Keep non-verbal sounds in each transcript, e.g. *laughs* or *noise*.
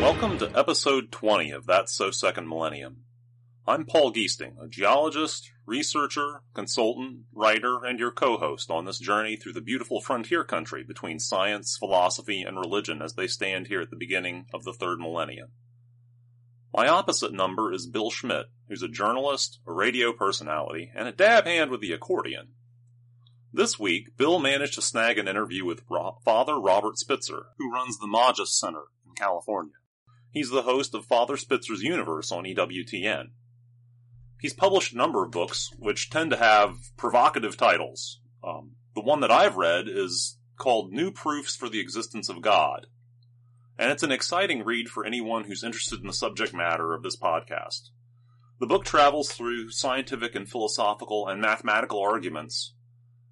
Welcome to episode 20 of That's So Second Millennium. I'm Paul Giesting, a geologist, researcher, consultant, writer, and your co-host on this journey through the beautiful frontier country between science, philosophy, and religion as they stand here at the beginning of the third millennium. My opposite number is Bill Schmidt, who's a journalist, a radio personality, and a dab hand with the accordion. This week, Bill managed to snag an interview with Father Robert Spitzer, who runs the Magis Center in California. He's the host of Father Spitzer's Universe on EWTN. He's published a number of books, which tend to have provocative titles. Um, the one that I've read is called New Proofs for the Existence of God. And it's an exciting read for anyone who's interested in the subject matter of this podcast. The book travels through scientific and philosophical and mathematical arguments.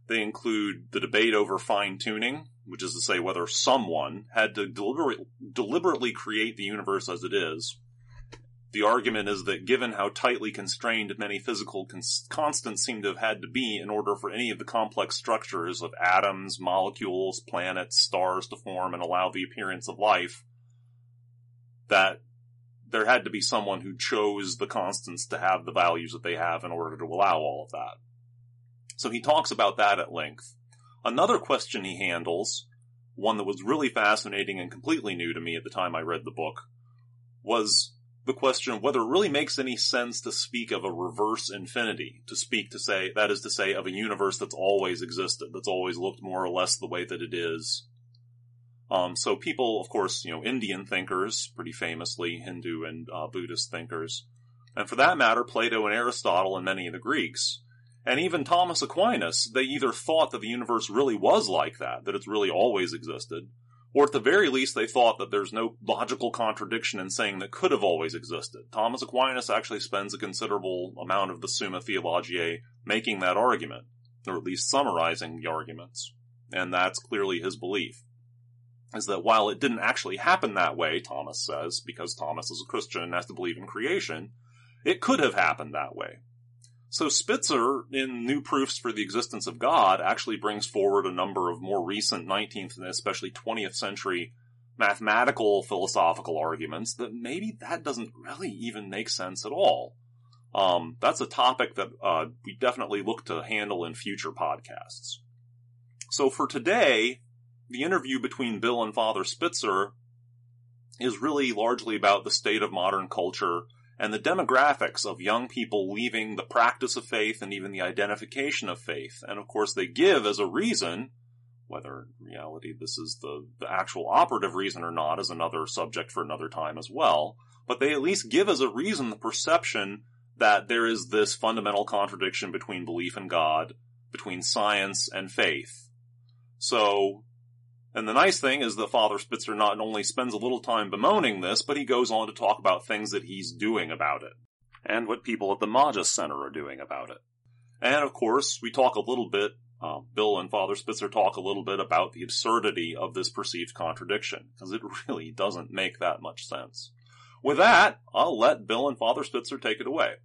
They include the debate over fine tuning, which is to say whether someone had to deliberate, deliberately create the universe as it is. The argument is that given how tightly constrained many physical cons- constants seem to have had to be in order for any of the complex structures of atoms, molecules, planets, stars to form and allow the appearance of life, that there had to be someone who chose the constants to have the values that they have in order to allow all of that. So he talks about that at length. Another question he handles, one that was really fascinating and completely new to me at the time I read the book, was the question of whether it really makes any sense to speak of a reverse infinity, to speak to say, that is to say, of a universe that's always existed, that's always looked more or less the way that it is. Um, so people, of course, you know, Indian thinkers, pretty famously, Hindu and uh, Buddhist thinkers, and for that matter, Plato and Aristotle and many of the Greeks, and even Thomas Aquinas, they either thought that the universe really was like that, that it's really always existed, or at the very least they thought that there's no logical contradiction in saying that could have always existed. Thomas Aquinas actually spends a considerable amount of the Summa Theologiae making that argument, or at least summarizing the arguments. And that's clearly his belief. Is that while it didn't actually happen that way, Thomas says, because Thomas is a Christian and has to believe in creation, it could have happened that way. So Spitzer, in New Proofs for the Existence of God, actually brings forward a number of more recent 19th and especially 20th century mathematical philosophical arguments that maybe that doesn't really even make sense at all. Um, that's a topic that uh, we definitely look to handle in future podcasts. So for today, the interview between Bill and Father Spitzer is really largely about the state of modern culture and the demographics of young people leaving the practice of faith and even the identification of faith. And of course, they give as a reason, whether in reality this is the, the actual operative reason or not is another subject for another time as well, but they at least give as a reason the perception that there is this fundamental contradiction between belief in God, between science and faith. So, and the nice thing is that Father Spitzer not only spends a little time bemoaning this, but he goes on to talk about things that he's doing about it. And what people at the Magis Center are doing about it. And of course, we talk a little bit, uh, Bill and Father Spitzer talk a little bit about the absurdity of this perceived contradiction, because it *laughs* really doesn't make that much sense. With that, I'll let Bill and Father Spitzer take it away.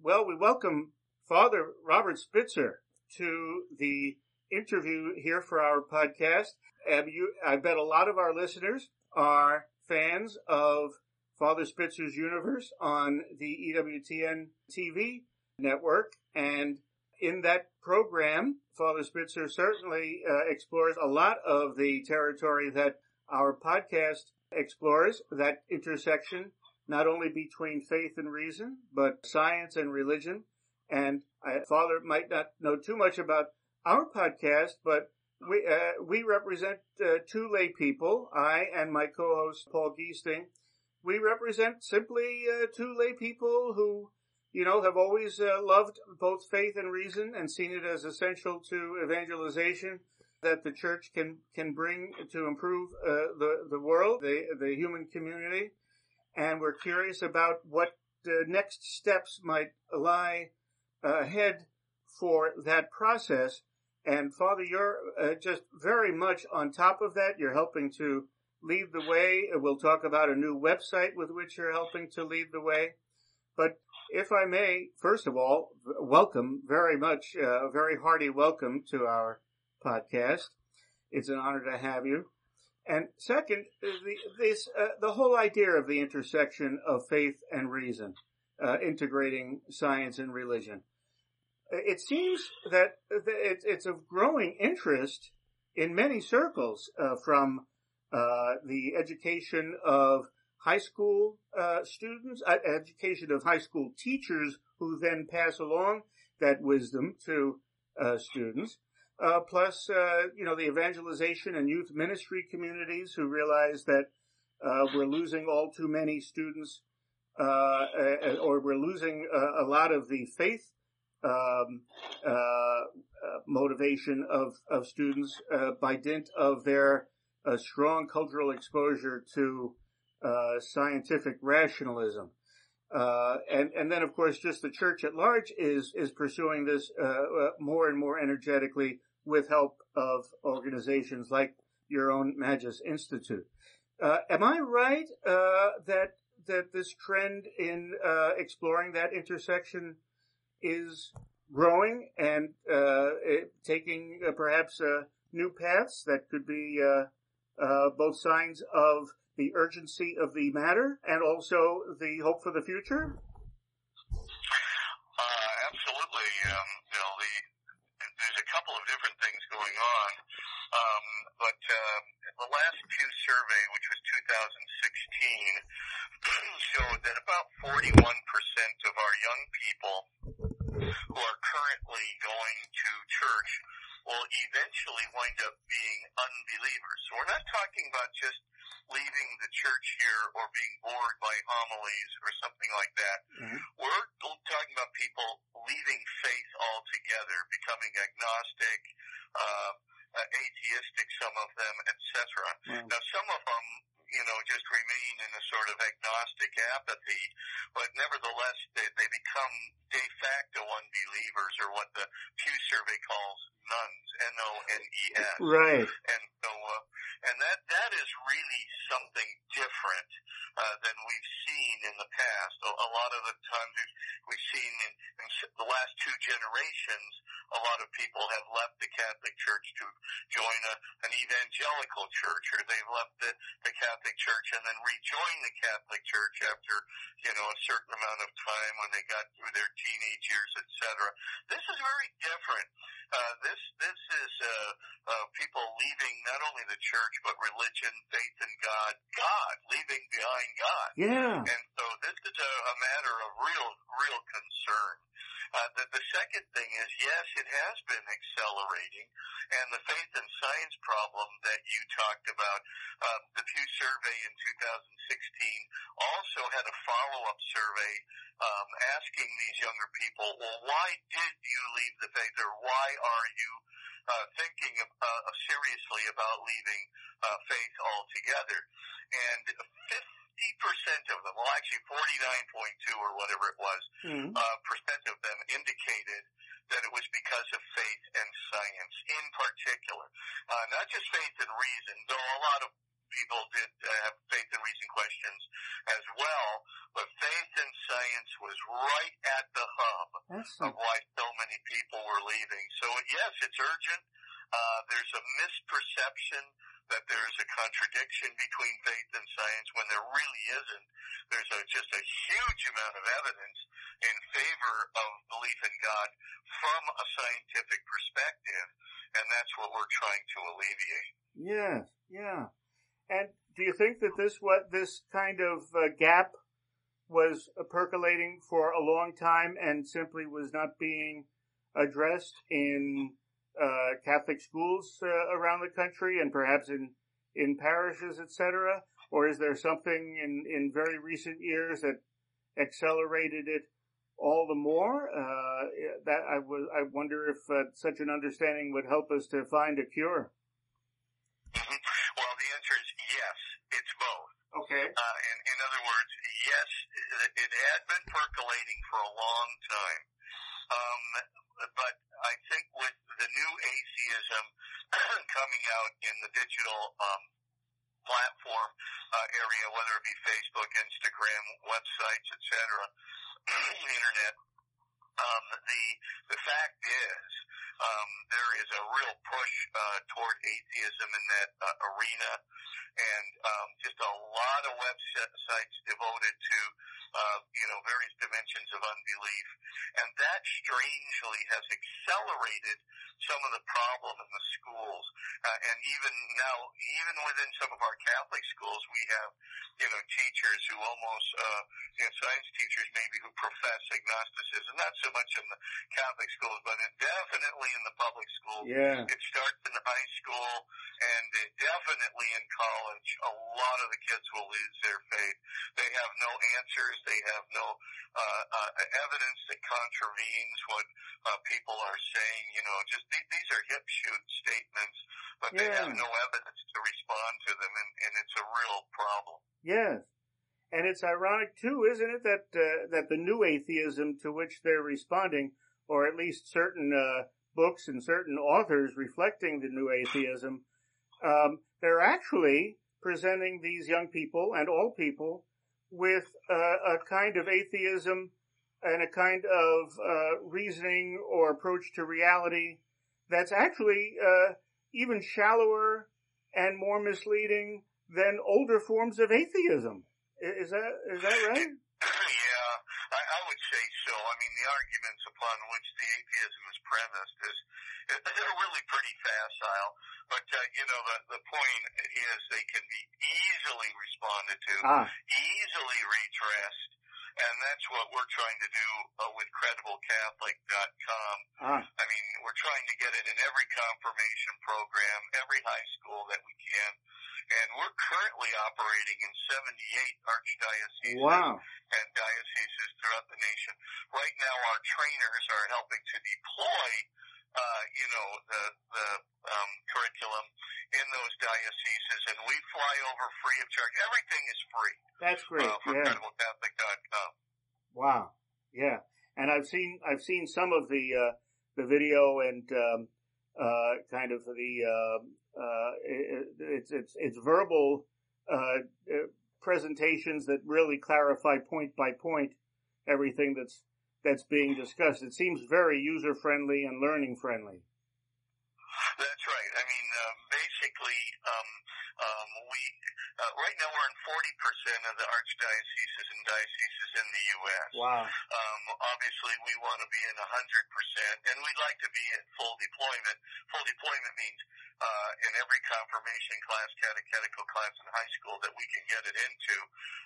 Well, we welcome Father Robert Spitzer to the interview here for our podcast. You, I bet a lot of our listeners are fans of Father Spitzer's Universe on the EWTN TV network. And in that program, Father Spitzer certainly uh, explores a lot of the territory that our podcast explores, that intersection not only between faith and reason, but science and religion. And I, Father might not know too much about our podcast, but we uh, we represent uh, two lay people. I and my co-host Paul Giesting. We represent simply uh, two lay people who, you know, have always uh, loved both faith and reason and seen it as essential to evangelization that the church can can bring to improve uh, the the world, the the human community, and we're curious about what next steps might lie ahead for that process. And Father, you're uh, just very much on top of that. You're helping to lead the way. We'll talk about a new website with which you're helping to lead the way. But if I may, first of all, welcome very much, uh, a very hearty welcome to our podcast. It's an honor to have you. And second, the, this, uh, the whole idea of the intersection of faith and reason, uh, integrating science and religion. It seems that it's of growing interest in many circles, uh, from uh, the education of high school uh, students, uh, education of high school teachers who then pass along that wisdom to uh, students. Uh, plus, uh, you know, the evangelization and youth ministry communities who realize that uh, we're losing all too many students, or we're losing a lot of the faith um, motivation of of students by dint of their strong cultural exposure to scientific rationalism. Uh, and and then of course just the church at large is is pursuing this uh, uh, more and more energetically with help of organizations like your own Magis Institute. Uh, am I right uh, that that this trend in uh, exploring that intersection is growing and it, taking perhaps new paths that could be both signs of the urgency of the matter and also the hope for the future? Uh, absolutely. Um, you know, the, there's a couple of different things going on. Um, but um, the last Pew survey, which was 2016, *clears throat* showed that about 41% of our young people who are currently going to church will eventually wind up being unbelievers. So we're not talking about just leaving the church here or being bored by homilies or something like that. Mm-hmm. We're talking about people leaving faith altogether, becoming agnostic, uh, atheistic, some of them, etc. Mm-hmm. Now, some of them you know, just remain in a sort of agnostic apathy, but nevertheless, they, they become de facto unbelievers, or what the Pew survey calls nones, N-O-N-E-S. Right. And so, uh, and that that is really something different uh, than we've seen past. A, a lot of the times we've, we've seen in, in the last two generations, a lot of people have left the Catholic Church to join a, an evangelical church, or they've left the, the Catholic Church and then rejoined the Catholic Church after you know a certain amount of time when they got through their teenage years, etc. This is very different. Uh, this this is uh, uh, people leaving not only the church but religion, faith in God, God leaving behind God. Yeah. And so this is a, a matter of real real concern. Uh, the, the second thing is, yes, it has been accelerating, and the faith and science problem that you talked about, uh, the Pew survey in 2016 also had a follow-up survey um, asking these younger people, well, why did you leave the faith, or why are you uh, thinking uh, seriously about leaving uh, faith altogether? And 50 percent of them, well, actually 49.2 or whatever it was, mm-hmm. uh, percent of them indicated that it was because of faith and science in particular. Uh, not just faith and reason, though a lot of people did uh, have faith and reason questions as well, but faith and science was right at the hub of why so many people were leaving. So yes, it's urgent. Uh, there's a misperception that there's a contradiction between faith and science when there really isn't. There's a, just a huge amount of evidence in favor of belief in God from a scientific perspective, and that's what we're trying to alleviate. Yes, yeah. And do you think that this what this kind of uh, gap was percolating for a long time and simply was not being addressed in uh, Catholic schools uh, around the country and perhaps in in parishes, etc.? Or is there something in in very recent years that accelerated it all the more? Uh, that I was I wonder if uh, such an understanding would help us to find a cure. Well, the answer is yes. It's both. Okay. Uh, in, in other words, yes, it had been percolating for a long time. Um, but I think with the new atheism coming out in the digital um, platform uh, area, whether it be Facebook, Instagram, websites, etc., *clears throat* internet, um, the the fact is um, there is a real push uh, toward atheism in that uh, arena, and um, just a lot of websites devoted to uh, you know various dimensions of unbelief, and that strangely has accelerated some of the problem in the schools, uh, and even now, even within some of our Catholic schools, we have you know teachers who almost uh, you know, science teachers maybe who profess agnosticism, not so much in the Catholic schools, but definitely in the public schools. Yeah. It starts in the high school and definitely in college. A lot of the kids will lose their faith. They have no answers. They have no uh, uh, evidence that contravenes what uh, people are saying. You know, just th- these are hip shoot statements, but they Yeah. have no evidence to respond to them, and, and it's a real problem. Yes. And it's ironic too, isn't it, that uh, that the new atheism to which they're responding, or at least certain uh, books and certain authors reflecting the new atheism, um, they're actually presenting these young people and all people with uh, a kind of atheism and a kind of uh, reasoning or approach to reality that's actually uh, even shallower and more misleading than older forms of atheism. I- Is that is that *laughs* right? yeah, I, I would say so. I mean, the arguments upon which the atheism is premised is *laughs* they're really pretty facile. But uh, you know, the the point is they can be easily responded to, Ah, easily redressed, and that's what we're trying to do uh, with CredibleCatholic.com. ah, I mean, we're trying to get it in every confirmation program, every high school that we can. And we're currently operating in 78 archdioceses wow. and dioceses throughout the nation. Right now, our trainers are helping to deploy, uh, you know, the the um, curriculum in those dioceses, and we fly over free of charge. Everything is free That's great. uh, for Yeah. CredibleCatholic.com. Wow. Yeah. And I've seen I've seen some of the uh, the video and um, uh, kind of the uh, uh, it, it's it's it's verbal uh, uh, presentations that really clarify point by point everything that's that's being discussed. It seems very user friendly and learning friendly. That's right. I mean, uh, basically, um, um, we uh, right now we're in 40% of the archdioceses and dioceses in the U.S. Wow. Um, obviously, we want to be in 100%, and we'd like to be in full deployment. Full deployment means uh, in every confirmation class, catechetical class in high school that we can get it into.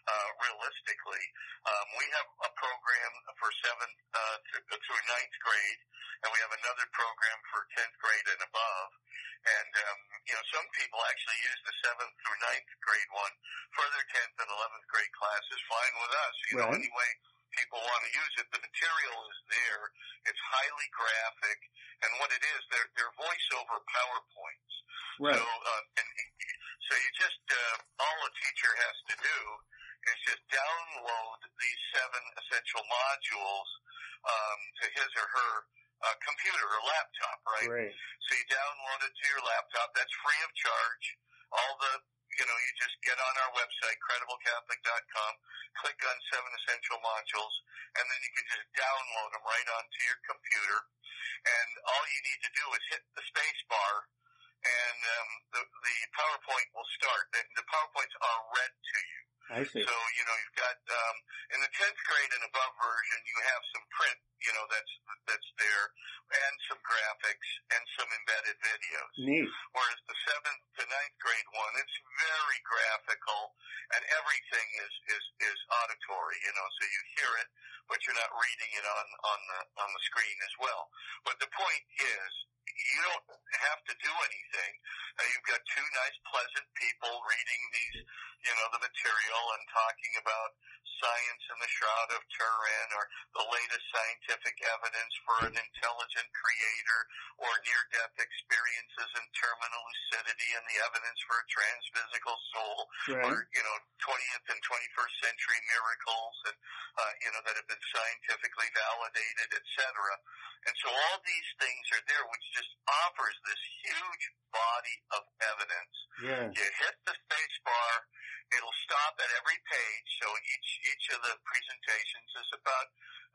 Uh, realistically, um, we have a program for seventh uh, through, through ninth grade, and we have another program for 10th grade and above. And um, you know, some people actually use the seventh through ninth grade one for their 10th and 11th grade classes. Fine with us, you know. Anyway, people want to use it. The material is there. It's highly graphic, and what it is, they're, they're voiceover PowerPoints. Right. So, uh, and so you just uh, all a teacher has to do is just download these seven essential modules um, to his or her uh, computer or laptop, right? Great. So you download it to your laptop. That's free of charge. All the, you know, you just get on our website, crediblecatholic.com, click on seven essential modules, and then you can just download them right onto your computer. And all you need to do is hit the space bar, and um, the, the PowerPoint will start. The, the PowerPoints are read to you. I see. So, you know, you've got, um, in the 10th grade and above version, you have some print, you know, that's, that's there, and some graphics, and some embedded videos. Neat. Whereas the 7th to ninth grade one, it's very graphical, and everything is, is, is auditory, you know, so you hear it, but you're not reading it on, on the, on the screen as well. But the point is, you don't have to do anything. Uh, you've got two nice, pleasant people reading these, you know, the material and talking about science and the Shroud of Turin or the latest scientific evidence for an intelligent creator or near-death experiences and terminal lucidity and the evidence for a transphysical soul Right. or, you know, 20th and 21st century miracles and, uh, you know, that have been scientifically validated, et cetera. And so all these things are there, which just offers this huge body of evidence. Yeah. You hit the space bar, it'll stop at every page. So each, each each of the presentations is about,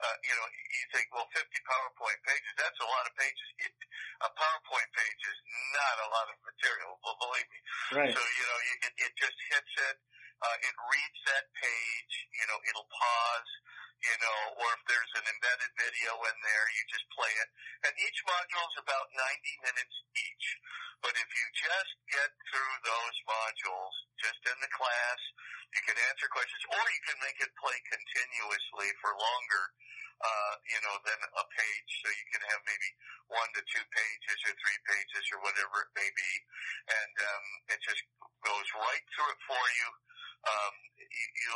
uh, you know, you think, well, 50 PowerPoint pages, that's a lot of pages. It, *laughs* a PowerPoint page is not a lot of material, well, believe me. Right. So, you know, you, it, it just hits it, uh, it reads that page, you know, it'll pause, you know, or if there's an embedded video in there, you just play it. And each module is about 90 minutes each. But if you just get through those modules just in the class, you can answer questions or you can make it play continuously for longer, uh, you know, than a page. So you can have maybe one to two pages or three pages or whatever it may be. And, um, it just goes right through it for you. Um, you,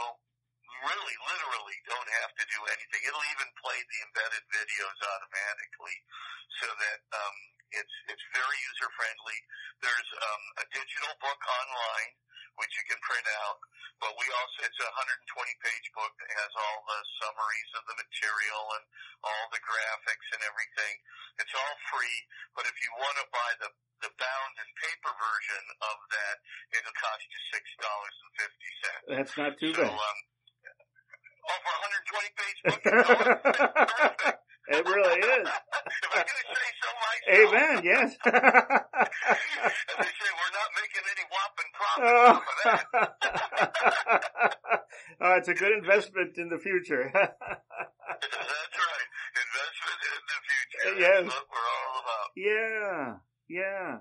really literally don't have to do anything. It'll even play the embedded videos automatically so that um, it's it's very user friendly. There's um, a digital book online which you can print out, but we also it's a 120 page book that has all the summaries of the material and all the graphics and everything. It's all free, but if you want to buy the the bound and paper version of that, it'll cost you six dollars and fifty cents. That's not too So, bad. um, oh, for 120 page book, *laughs* it really is. if I'm going to say so myself. Amen. Yes. *laughs* *laughs* As they say, we're not making any whopping profit oh. off of that. oh, it's a good investment in the future. That's right. Investment in the future. Yes. That's what we're all about. yeah, yeah.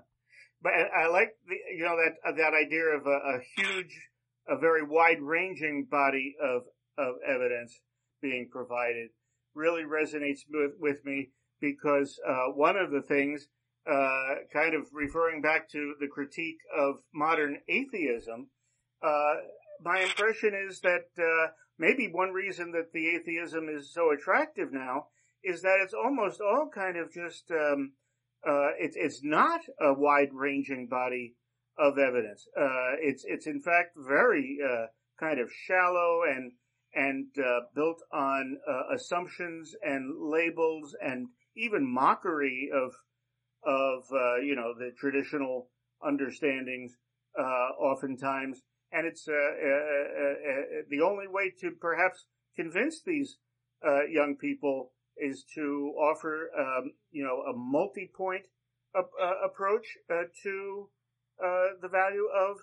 But I like the you know that that idea of a, a huge, a very wide ranging body of of evidence being provided really resonates with, with me because uh, one of the things, uh, kind of referring back to the critique of modern atheism, uh, my impression is that uh, maybe one reason that the atheism is so attractive now is that it's almost all kind of just um, uh, it's it's not a wide ranging body of evidence. Uh, it's it's in fact very uh, kind of shallow and and uh, built on uh, assumptions and labels and even mockery of of uh, you know the traditional understandings uh, oftentimes, and it's the only way to perhaps convince these young people is to offer um, you know a multi-point approach to the value of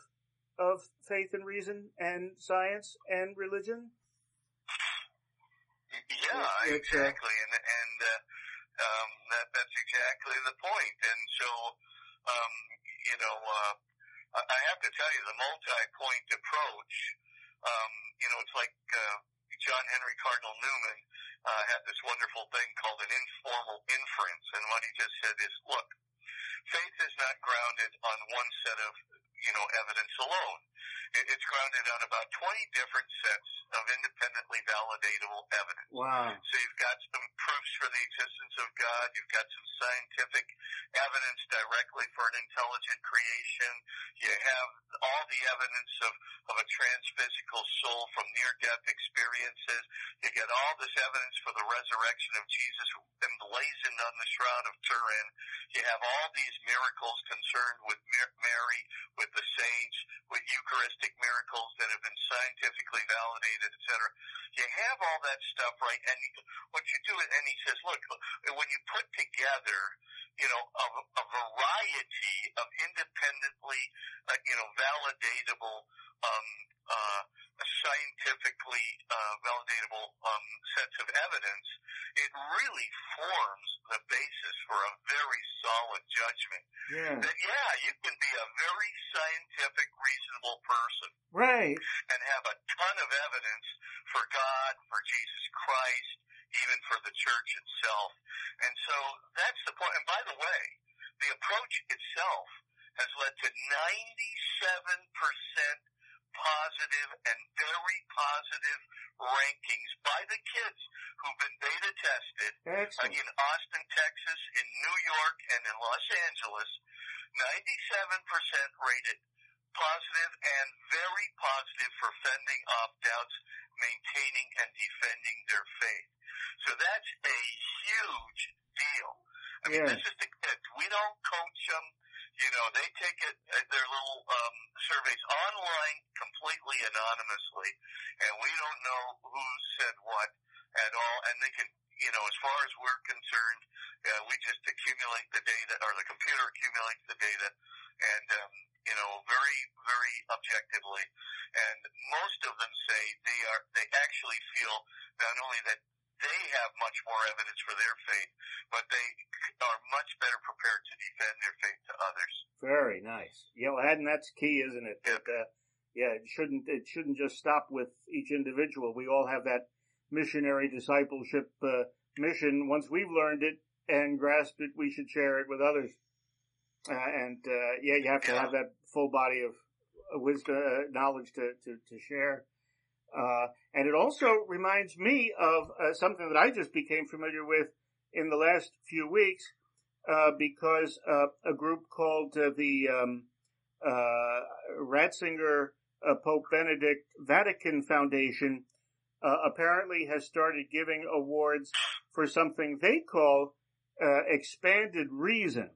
of faith and reason and science and religion. Yeah, exactly, and and uh, um, that that's exactly the point. And so, um, you know, uh, I, I have to tell you, the multi-point approach. Um, you know, it's like uh, John Henry Cardinal Newman uh, had this wonderful thing called an informal inference, and what he just said is, look, faith is not grounded on one set of you know evidence alone. It's grounded on about 20 different sets of independently validatable evidence. Wow. So you've got some proofs for the existence of God. You've got some scientific evidence directly for an intelligent creation. You have all the evidence of, of a transphysical soul from near-death experiences. You get all this evidence for the resurrection of Jesus emblazoned on the Shroud of Turin. You have all these miracles concerned with Mary, with the saints, with Eucharistic miracles that have been scientifically validated, etc. You have all that stuff right, and what you do, and he says, look, when you put together, you know, a, a variety of independently, uh, you know, validatable, um, uh, scientifically uh, validatable um, sets of evidence, it really forms the basis for a very solid judgment. Yeah. That yeah, you can be a very scientific, reasonable person, right, and have a ton of evidence for God, for Jesus Christ, even for the church itself. And so that's the point. And by the way, the approach itself has led to 97% positive and very positive rankings by the kids who've been beta tested uh, in Austin, Texas, in New York, and in Los Angeles. 97% rated positive and very positive for fending off doubts, maintaining and defending their faith. So that's a huge deal. I mean, Yeah. this is the kids. We don't coach them. You know, they take it uh, their little um, surveys online completely anonymously, and we don't know who said what at all, and they can. You know, as far as we're concerned, uh, we just accumulate the data, or the computer accumulates the data, and um, you know, very, very objectively. And most of them say they are, they actually feel not only that they have much more evidence for their faith, but they are much better prepared to defend their faith to others. Very nice. Yeah, well, and that's key, isn't it? Yeah. That, uh, yeah, it shouldn't it shouldn't just stop with each individual. We all have that missionary discipleship uh, mission. Once we've learned it and grasped it, we should share it with others. Uh, and uh, yeah, you have to have that full body of wisdom, uh, knowledge to to, to share. Uh, and it also reminds me of uh, something that I just became familiar with in the last few weeks, uh, because uh, a group called uh, the um, uh, Ratzinger Pope Benedict Vatican Foundation apparently has started giving awards for something they call uh, expanded reason.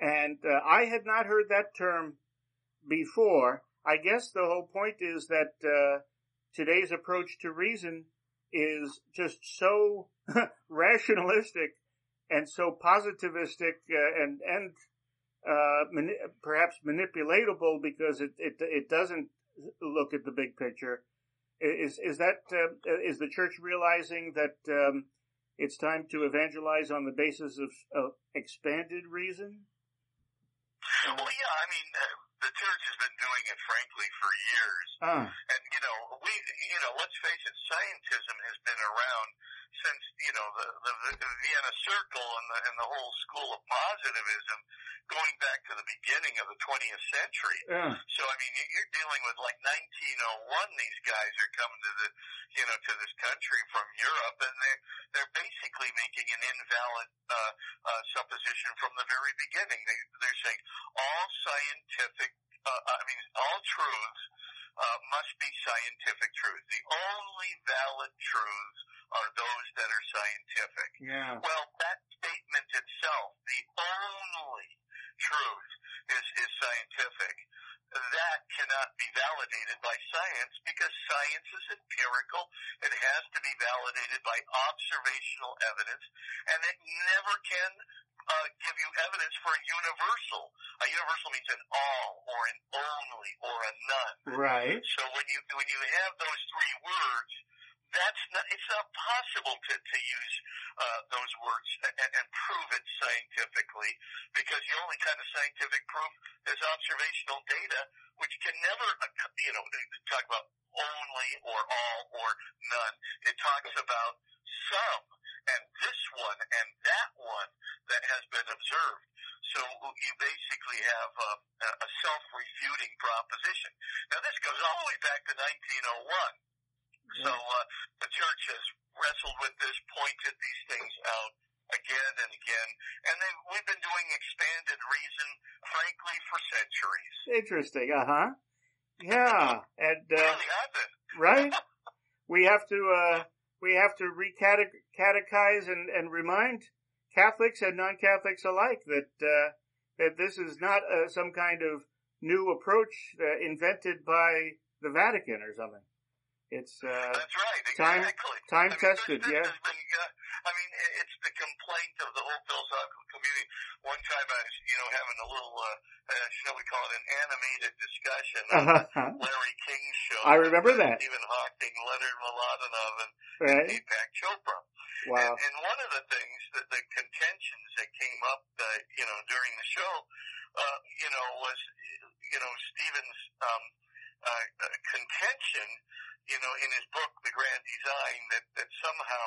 And I had not heard that term before. I guess the whole point is that uh, today's approach to reason is just so *laughs* rationalistic and so positivistic uh, and and uh, mani- perhaps manipulatable because it, it it doesn't look at the big picture. Is is that uh, is the church realizing that um, it's time to evangelize on the basis of, of expanded reason? Well, yeah, I mean, uh, has been doing it, frankly, for years. Ah, And you know, we, you know, let's face it, scientism has been around since you know the the, the Vienna Circle and the and the whole school of positivism, going back to the beginning of the 20th century. yeah, So I mean, you- you're dealing with like 1901. These guys are coming to the, you know, to this country from Europe, and they they're basically making an invalid uh, uh, supposition from the very beginning. They they're saying all scientific, uh, I mean, all truths uh, must be scientific truths. The only valid truths are those that are scientific. yeah, Well, that statement itself, the only truth is, is scientific. That cannot be validated by science because science is empirical. It has to be validated by observational evidence, and it never can uh, give you evidence for a universal. A universal means an all, or an only, or a none. right. So when you when you have those three words, that's not it's not possible to to use uh, those words and, and prove it scientifically because the only kind of scientific proof is observational data, which can never you know talk about only or all or none. It talks about some and this one and that one that has been observed. So you basically have um, a, a self-refuting proposition. Now this goes all the way back to 1901. So uh, the church has wrestled with this, pointed these things out again and again, and they, we've been doing expanded reason, frankly, for centuries. Interesting. Uh huh. Yeah, *laughs* and uh, really right. *laughs* We have to uh, we have to recatechize and, and remind Catholics and non-Catholics alike that uh, that this is not uh, some kind of new approach uh, invented by the Vatican or something. It's uh, That's right. time- Exactly. time I mean, tested, this, this yeah. Been, uh, I mean, it's the complaint of the whole philosophical community. One time I was, you know, having a little, uh, uh, shall we call it an animated discussion on uh-huh. Larry King's show. I remember that. Stephen Hawking, Leonard Mlodinow, and right. Deepak Chopra. Wow. And, and one of the things that the contentions that came up, uh, you know, during the show, uh, you know, was, you know, Stephen's um, uh, uh, contention, you know, in his book, The Grand Design, that, that somehow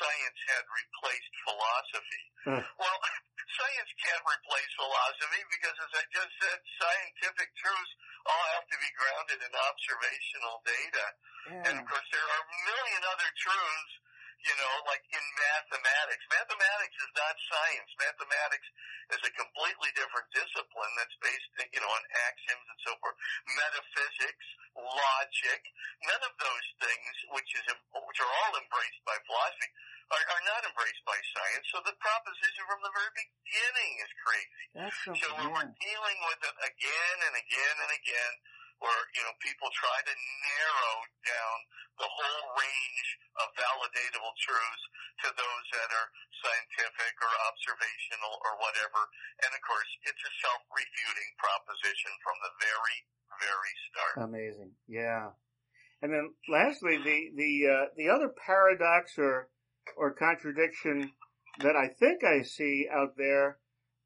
science had replaced philosophy. Uh. Well, *laughs* science can't replace philosophy because, as I just said, scientific truths all have to be grounded in observational data. And of course, there are a million other truths, you know, like in mathematics. Mathematics is not science. Mathematics is a completely different discipline that's based, you know, on axioms and so forth. Metaphysics, logic, none of those things, which is which are all embraced by philosophy, are, are not embraced by science. So the proposition from the very beginning is crazy. That's so, So when we're dealing with it again and again and again, where you know people try to narrow down the whole range of validatable truths to those that are scientific or observational or whatever, and of course it's a self-refuting proposition from the very, very start. Amazing. Yeah. And then lastly, the, the, uh, the other paradox or, or contradiction that I think I see out there,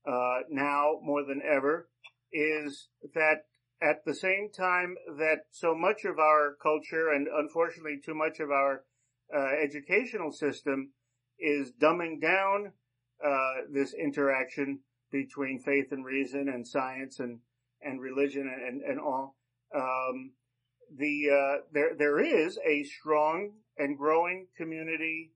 uh, now more than ever is that at the same time that so much of our culture and unfortunately too much of our, uh, educational system is dumbing down, uh, this interaction between faith and reason and science and, and religion and, and all. Um, the uh, there there is a strong and growing community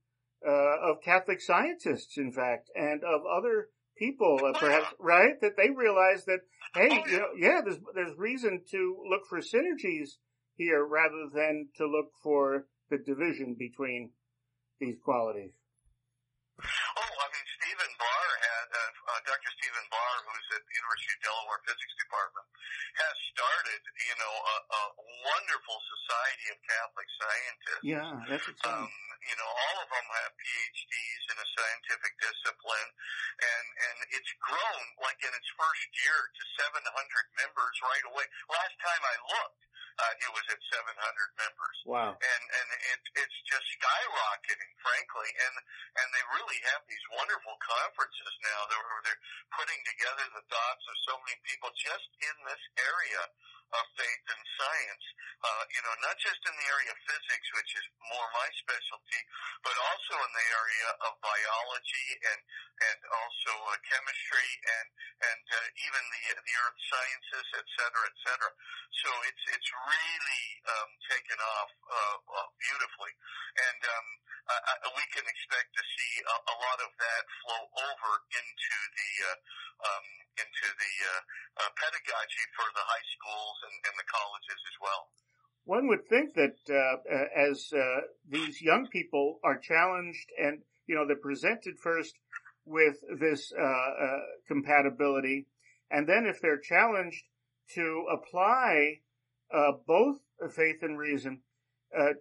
uh, of Catholic scientists, in fact, and of other people, uh, perhaps right, that they realize that hey, you know, yeah, there's there's reason to look for synergies here rather than to look for the division between these qualities. Oh, I mean, Stephen Barr had, uh, uh, Dr. Stephen Barr, who's at the University of Delaware Physics Department, has started, you know, a, a wonderful society of Catholic scientists. Yeah, that's Um, you know, all of them have PhDs in a scientific discipline, and and it's grown like in its first year to 700 members right away. Last time I looked, uh, it was at 700 members Wow. and and it, it's just skyrocketing, frankly. And and they really have these wonderful conferences now. They're they're putting together the thoughts of so many people just in this area of faith and science. Uh, you know, not just in the area of physics, which is more my specialty, but also in the area of biology and and also uh, chemistry and and uh, even the the earth sciences, et cetera, et cetera. So it's it's really um, taken off uh, uh, beautifully, and um, we can expect to see a, a lot of that flow over into the uh, um, into the pedagogy for the high schools and, and the colleges as well. One would think that uh, uh, as uh, these young people are challenged and you know they're presented first with this uh, uh, compatibility, and then if they're challenged to apply uh, both faith and reason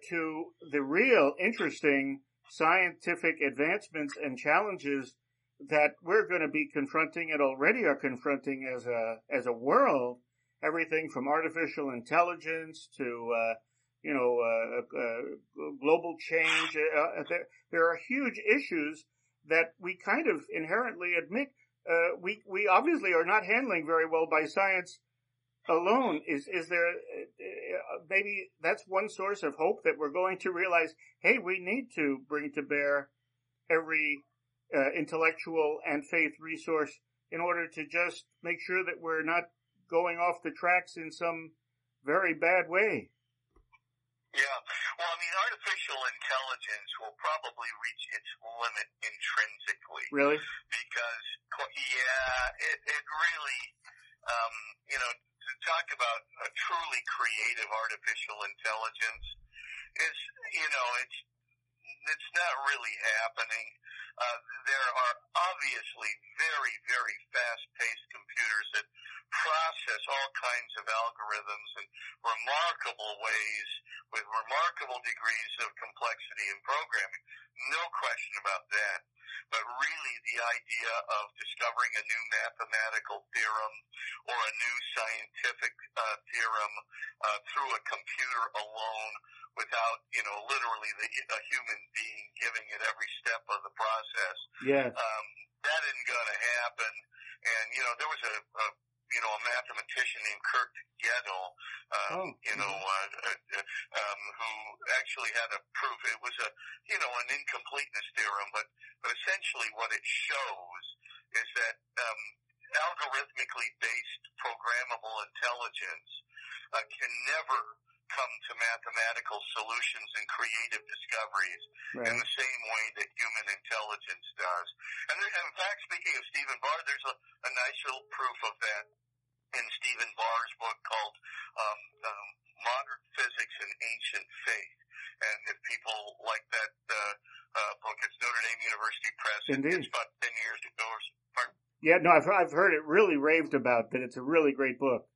to the real interesting scientific advancements and challenges that we're going to be confronting and already are confronting as a as a world everything from artificial intelligence to uh, you know uh, uh, global change. Uh, there, there are huge issues that we kind of inherently admit uh, we we obviously are not handling very well by science alone. Is is there uh, maybe that's one source of hope that we're going to realize? Hey, we need to bring to bear every uh, intellectual and faith resource in order to just make sure that we're not going off the tracks in some very bad way. Yeah. Well, I mean, artificial intelligence will probably reach its limit intrinsically. Really? Because, yeah, it, it really, um, you know, to talk about a truly creative artificial intelligence is, you know, it's, it's not really happening. Uh, there are obviously very, very fast-paced computers that process all kinds of algorithms in remarkable ways with remarkable degrees of complexity and programming. No question about that. But really the idea of discovering a new mathematical theorem or a new scientific uh, theorem uh, through a computer alone without, you know, literally the, a human being giving it every step of the process Yes. um, that isn't going to happen. And you know, there was a, a you know a mathematician named Kurt Gödel, um, Oh. you know, uh, uh, um, who actually had a proof. It was a you know an incompleteness theorem, but but essentially what it shows is that um, algorithmically based programmable intelligence uh, can never come to mathematical solutions and creative discoveries in the same way that human intelligence does. And, there, and in fact, speaking of Stephen Barr, there's a, a nice little proof of that in Stephen Barr's book called um, um, Modern Physics and Ancient Faith. And if people like that uh, uh, book, it's Notre Dame University Press. Indeed. It's about 10 years ago or so. Yeah, no, I've, I've heard it really raved about, that it's a really great book.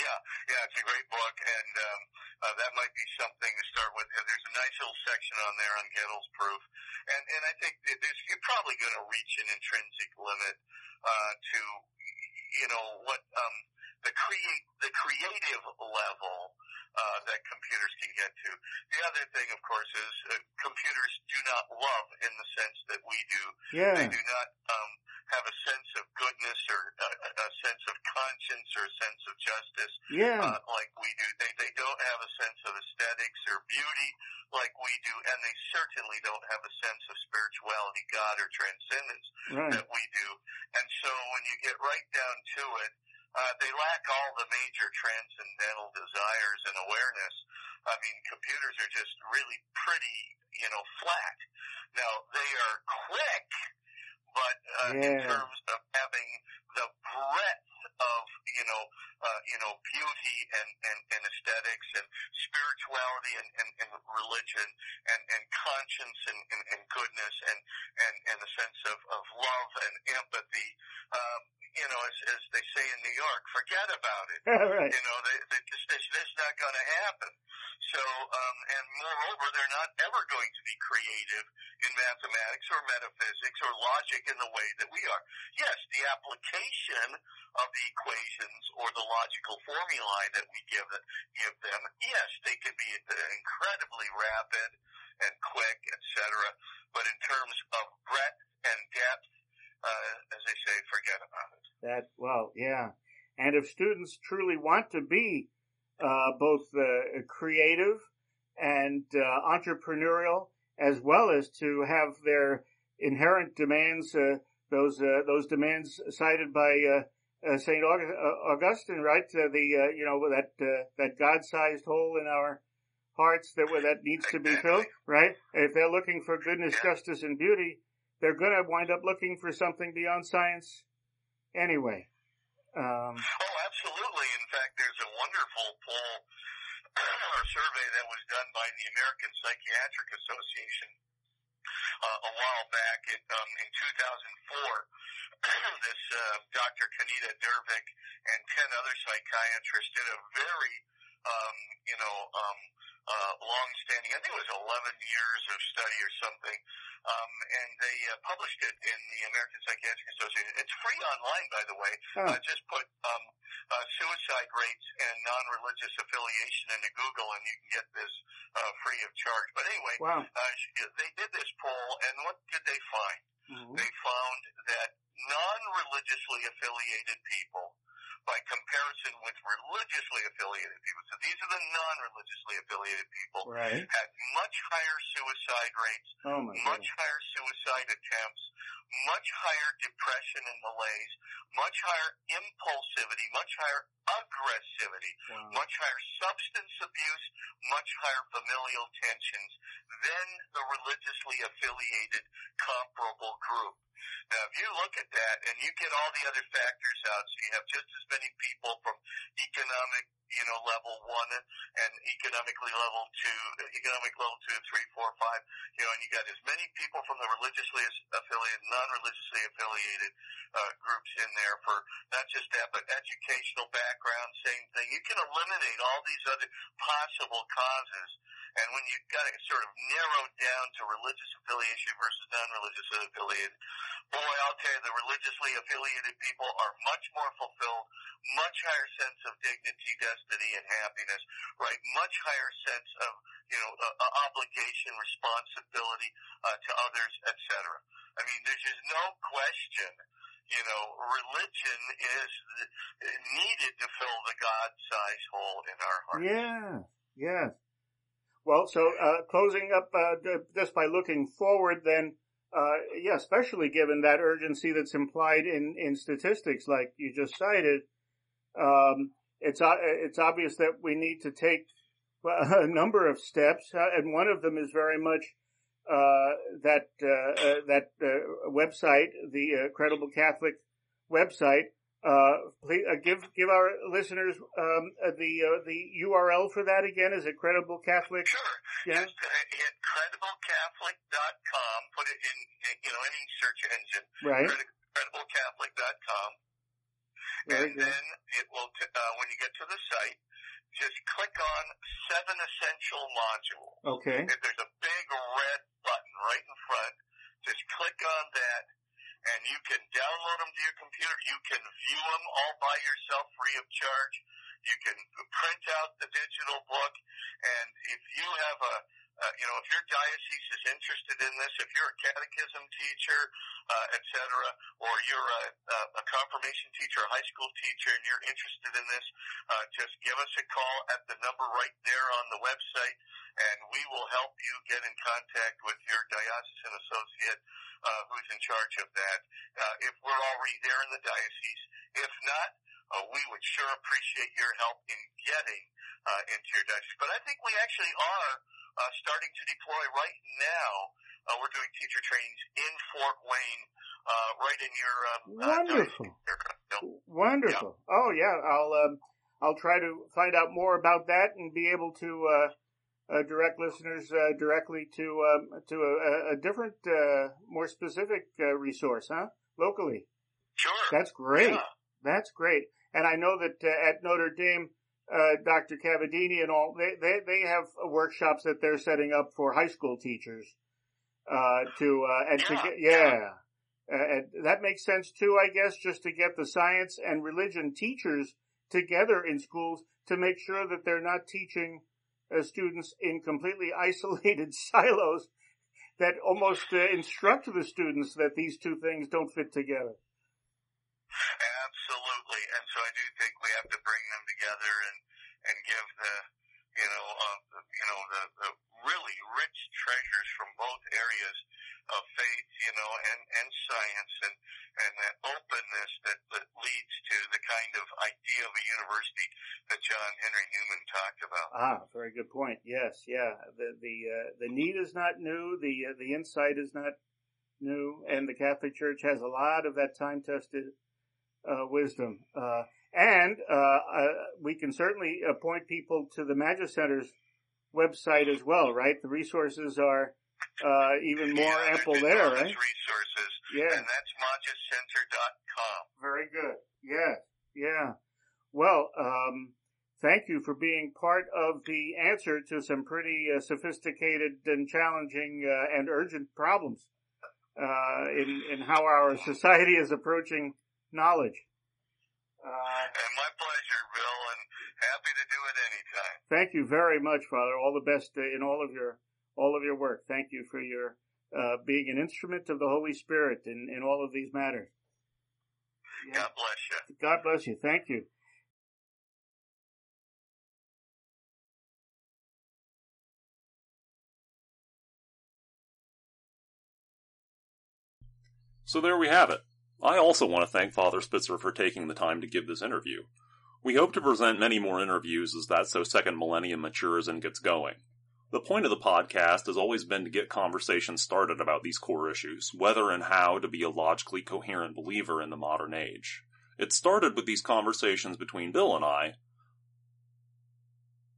Yeah, yeah, it's a great book, and um, uh, that might be something to start with. There's a nice little section on there on Gödel's proof, and and I think there's, you're probably going to reach an intrinsic limit uh, to, you know, what um, the create the creative level uh, that computers can get to. The other thing, of course, is uh, computers do not love in the sense that we do. Yeah. They do not um, have a sense of goodness or a, a sense of conscience or a sense of justice Yeah. uh, like we do. They they don't have a sense of aesthetics or beauty like we do, and they certainly don't have a sense of spirituality, God, or transcendence Right. that we do. And so when you get right down to it, uh, they lack all the major transcendental desires and awareness. I mean, computers are just really pretty, you know, flat. Now they are quick, but uh, in terms of having the breadth of you know uh, you know beauty and, and, and aesthetics and spirituality and, and, and religion and, and conscience and, and, and goodness and, and, and a sense of, of love and empathy. Um, you know, as, as they say in New York, forget about it. *laughs* right. You know, they, they just, this, this is not going to happen. So, um, and moreover, they're not ever going to be creative in mathematics or metaphysics or logic in the way that we are. Yes, the application of the equations or the logical formulae that we give, give them, yes, they can be incredibly rapid and quick, etc. But in terms of breadth and depth, uh, as they say, forget about it. That well, yeah. And if students truly want to be uh, both uh, creative and uh, entrepreneurial, as well as to have their inherent demands, uh, those uh, those demands cited by uh, Saint Augustine, right? the you know that that God-sized hole in our hearts that that needs to be filled, right? If they're looking for goodness, justice, and beauty, they're going to wind up looking for something beyond science anyway. Um, oh, absolutely. In fact, there's a wonderful poll *clears throat* or survey that was done by the American Psychiatric Association uh, a while back in, um, in 2004. *clears throat* this uh, Dr. Kanita Dervic and 10 other psychiatrists did a very, um, you know, um, uh, long-standing, I think it was 11 years of study or something, um, and they uh, published it in the American Psychiatric Association. It's free online, by the way. Oh. Uh, just put um, uh, suicide rates and non-religious affiliation into Google, and you can get this uh, free of charge. But anyway, wow. uh, they did this poll, and what did they find? Mhm. They found that non-religiously affiliated people by comparison with religiously affiliated people. So these are the non-religiously affiliated people Right. had much higher suicide rates, Oh much God. higher suicide attempts, much higher depression and malaise, much higher impulsivity, much higher aggressivity, Wow. much higher substance abuse, much higher familial tensions than the religiously affiliated comparable group. Now, if you look at that and you get all the other factors out, so you have just as many people from economic, you know, level one and economically level two, economic level two, three, four, five, you know, and you got as many people from the religiously affiliated, non-religiously affiliated uh, groups in there for not just that, but educational background, same thing. You can eliminate all these other possible causes. And when you've got it sort of narrowed down to religious affiliation versus non-religious affiliated, boy, I'll tell you, the religiously affiliated people are much more fulfilled, much higher sense of dignity, destiny, and happiness, right? Much higher sense of, you know, uh, uh, obligation, responsibility uh, to others, etc. I mean, there's just no question you know, religion is needed to fill the God-sized hole in our hearts. Yeah. Yes. Well, so uh, closing up uh, just by looking forward, then, uh, yeah, especially given that urgency that's implied in in statistics, like you just cited, um, it's it's obvious that we need to take *laughs* a number of steps, and one of them is very much uh, that uh, uh, that website, the Credible Catholic website, Uh, please uh, give give our listeners um, uh, the uh, the URL for that again. Is it Credible Catholic? Sure. Yeah. Just hit crediblecatholic.com. Put it in, in you know any search engine. Right. Crediblecatholic.com. Very and good. then it will, t- uh, when you get to the site, just click on Seven Essential Modules. Okay. If there's a big red button right in front, just click on that, and you can download them to your computer. You can view them all by yourself free of charge. You can print out the digital book, and if you have a uh, you know, if your diocese is interested in this, if you're a catechism teacher, uh, et or you're a, a, a confirmation teacher, a high school teacher, and you're interested in this, uh, just give us a call at the number right there on the website, and we will help you get in contact with your diocesan associate uh, who's in charge of that. Uh, if we're already there in the diocese, if not, uh, we would sure appreciate your help in getting uh, into your diocese. But I think we actually are uh, starting to deploy right now. Uh, we're doing teacher trainings in Fort Wayne, uh, right in your um, uh, Wonderful. Wonderful. Oh yeah, I'll um, I'll try to find out more about that and be able to uh, uh, direct listeners uh, directly to um, to a, a different, uh, more specific uh, resource, huh? Locally. Sure. That's great. Yeah. That's great. And I know that uh, at Notre Dame, uh, Dr. Cavadini and all, they, they, they have workshops that they're setting up for high school teachers, uh, to, uh, and to get, yeah. Uh, and that makes sense too, I guess, just to get the science and religion teachers together in schools to make sure that they're not teaching uh, students in completely *laughs* isolated silos that almost uh, instruct the students that these two things don't fit together. *laughs* So I do think we have to bring them together and, and give the, you know, uh, the, you know, the, the really rich treasures from both areas of faith, you know, and, and science and, and that openness that, that leads to the kind of idea of a university that John Henry Newman talked about. Ah, very good point. Yes, yeah. The the uh, the need is not new. The uh, the insight is not new, and the Catholic Church has a lot of that time tested wisdom. Uh, and uh, uh, we can certainly uh, point people to the Magis Center's website as well, right? The resources are uh, even more Yeah, ample there, right? Resources, Yeah. and that's magiscenter.com. Very good. Yeah, yeah. Well, um, thank you for being part of the answer to some pretty uh, sophisticated and challenging uh, and urgent problems uh, in in how our society is approaching knowledge. Uh, And my pleasure, Bill, and happy to do it anytime. thank you very much, Father. All the best uh, in all of your all of your work. Thank you for your uh, being an instrument of the Holy Spirit in in all of these matters. Yeah. God bless you. God bless you. Thank you. So there we have it. I also want to thank Father Spitzer for taking the time to give this interview. We hope to present many more interviews as that so second millennium matures and gets going. The point of the podcast has always been to get conversations started about these core issues, whether and how to be a logically coherent believer in the modern age. It started with these conversations between Bill and I,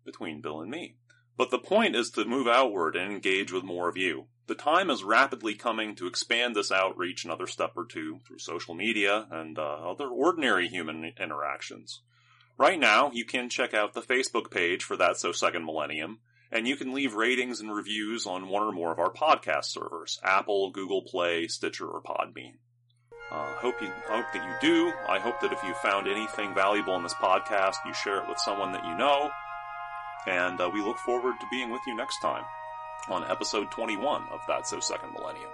between Bill and me. But the point is to move outward and engage with more of you. The time is rapidly coming to expand this outreach another step or two through social media and uh, other ordinary human interactions. Right now, you can check out the Facebook page for That's So Second Millennium, and you can leave ratings and reviews on one or more of our podcast servers Apple, Google Play, Stitcher, or Podbean. Uh, hope you hope that you do. I hope that if you found anything valuable in this podcast, you share it with someone that you know. And uh, we look forward to being with you next time on episode 21 of That's So Second Millennium.